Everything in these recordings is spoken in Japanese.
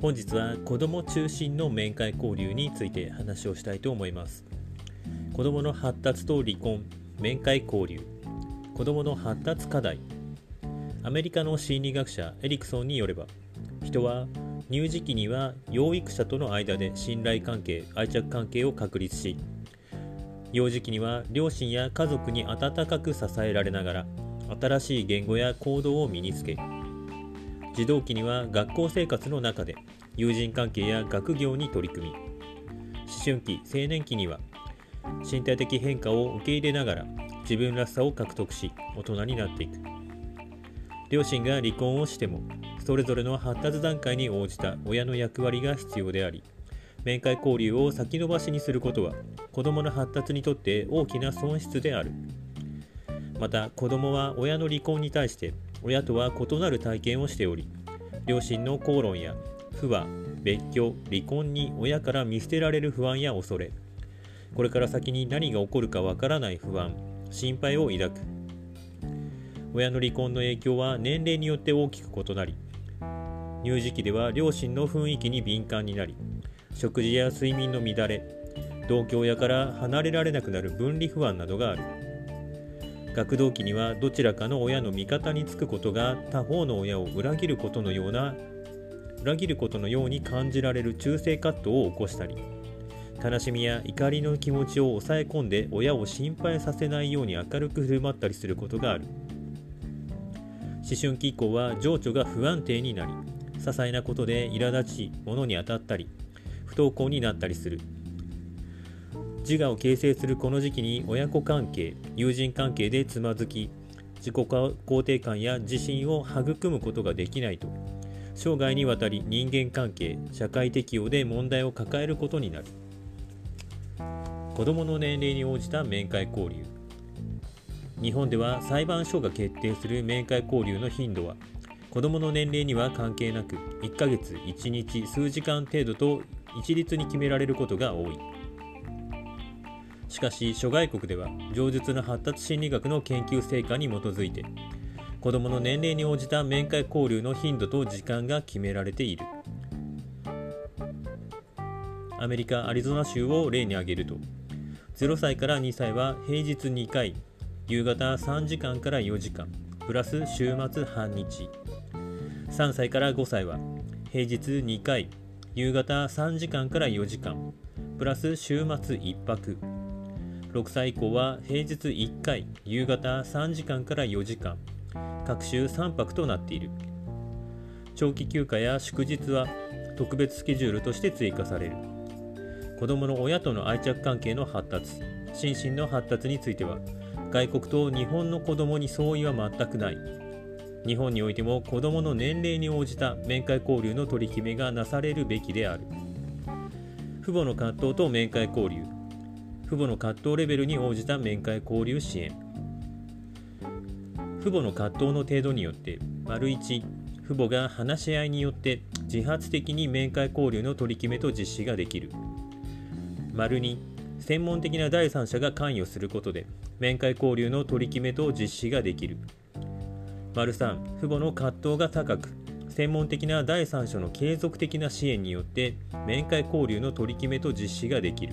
本日は子ども中心の面会交流について話をしたいと思います。子どもの発達と離婚面会交流。子どもの発達課題。アメリカの心理学者エリクソンによれば人は乳児期には養育者との間で信頼関係愛着関係を確立し幼児期には両親や家族に温かく支えられながら新しい言語や行動を身につけ児童期には学校生活の中で友人関係や学業に取り組み思春期青年期には身体的変化を受け入れながら自分らしさを獲得し大人になっていく。両親が離婚をしてもそれぞれの発達段階に応じた親の役割が必要であり面会交流を先延ばしにすることは子どもの発達にとって大きな損失である。また子どもは親の離婚に対して親とは異なる体験をしており両親の口論や不和別居離婚に親から見捨てられる不安や恐れこれから先に何が起こるかわからない不安心配を抱く。親の離婚の影響は年齢によって大きく異なり乳児期では両親の雰囲気に敏感になり食事や睡眠の乱れ同居親から離れられなくなる分離不安などがある。学童期にはどちらかの親の味方につくことが他方の親を裏切ることのような裏切ることのように感じられる中性葛藤を起こしたり悲しみや怒りの気持ちを抑え込んで親を心配させないように明るく振る舞ったりすることがある。思春期以降は情緒が不安定になり些細なことで苛立ち物に当たったり不登校になったりする。自我を形成するこの時期に親子関係友人関係でつまずき自己肯定感や自信を育むことができないと生涯にわたり人間関係社会適応で問題を抱えることになる。子どもの年齢に応じた面会交流。日本では裁判所が決定する面会交流の頻度は子どもの年齢には関係なく1ヶ月1日数時間程度と一律に決められることが多い。しかし諸外国では上述の発達心理学の研究成果に基づいて子どもの年齢に応じた面会交流の頻度と時間が決められている。アメリカ・アリゾナ州を例に挙げると0歳から2歳は平日2回夕方3時間から4時間プラス週末半日。3歳から5歳は平日2回夕方3時間から4時間プラス週末1泊。6歳以降は平日1回夕方3時間から4時間各週3泊となっている。長期休暇や祝日は特別スケジュールとして追加される。子どもの親との愛着関係の発達心身の発達については外国と日本の子どもに相違は全くない。日本においても子どもの年齢に応じた面会交流の取り決めがなされるべきである。父母の葛藤と面会交流。父母の葛藤レベルに応じた面会交流支援。父母の葛藤の程度によって丸1父母が話し合いによって自発的に面会交流の取り決めと実施ができる。丸2専門的な第三者が関与することで面会交流の取り決めと実施ができる。丸3父母の葛藤が高く専門的な第三者の継続的な支援によって面会交流の取り決めと実施ができる。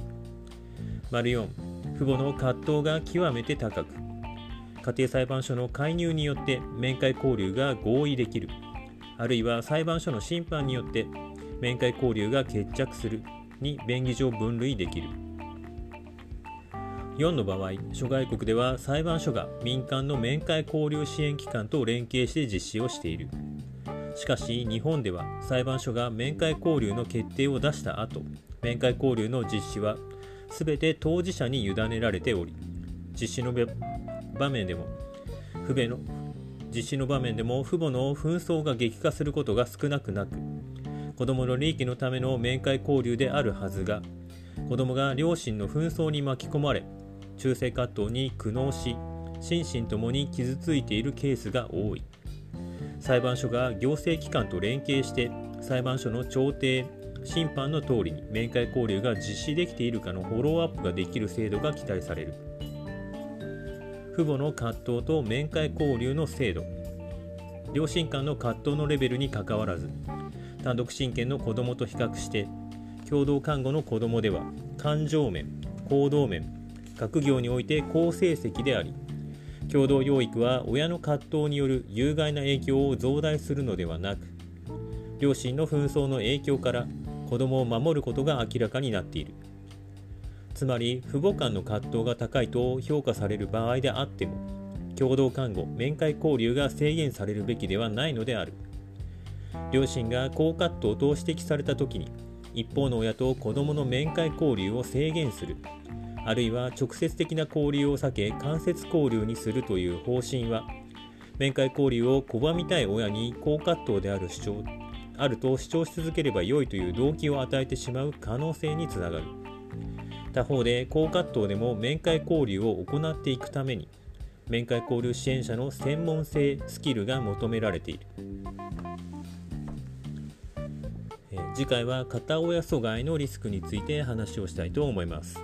丸4父母の葛藤が極めて高く。家庭裁判所の介入によって面会交流が合意できる。あるいは裁判所の審判によって面会交流が決着する。に便宜上分類できる。4の場合諸外国では裁判所が民間の面会交流支援機関と連携して実施をしている。しかし日本では裁判所が面会交流の決定を出した後面会交流の実施は全て当事者に委ねられており実施の場面でも不便の実施の場面でも父母の紛争が激化することが少なくなく子どもの利益のための面会交流であるはずが子どもが両親の紛争に巻き込まれ中性葛藤に苦悩し心身ともに傷ついているケースが多い。裁判所が行政機関と連携して裁判所の調停審判の通りに面会交流が実施できているかのフォローアップができる制度が期待される。父母の葛藤と面会交流の制度。両親間の葛藤のレベルにかかわらず単独親権の子どもと比較して共同看護の子どもでは感情面行動面学業において好成績であり共同養育は親の葛藤による有害な影響を増大するのではなく両親の紛争の影響から子どもを守ることが明らかになっている。つまり父母間の葛藤が高いと評価される場合であっても共同看護面会交流が制限されるべきではないのである。両親が高葛藤と指摘された時に一方の親と子どもの面会交流を制限するあるいは直接的な交流を避け間接交流にするという方針は面会交流を拒みたい親に高葛藤である主張あると主張し続ければ良いという動機を与えてしまう可能性につながる他方で高葛藤でも面会交流を行っていくために面会交流支援者の専門性スキルが求められている次回は片親阻害のリスクについて話をしたいと思います。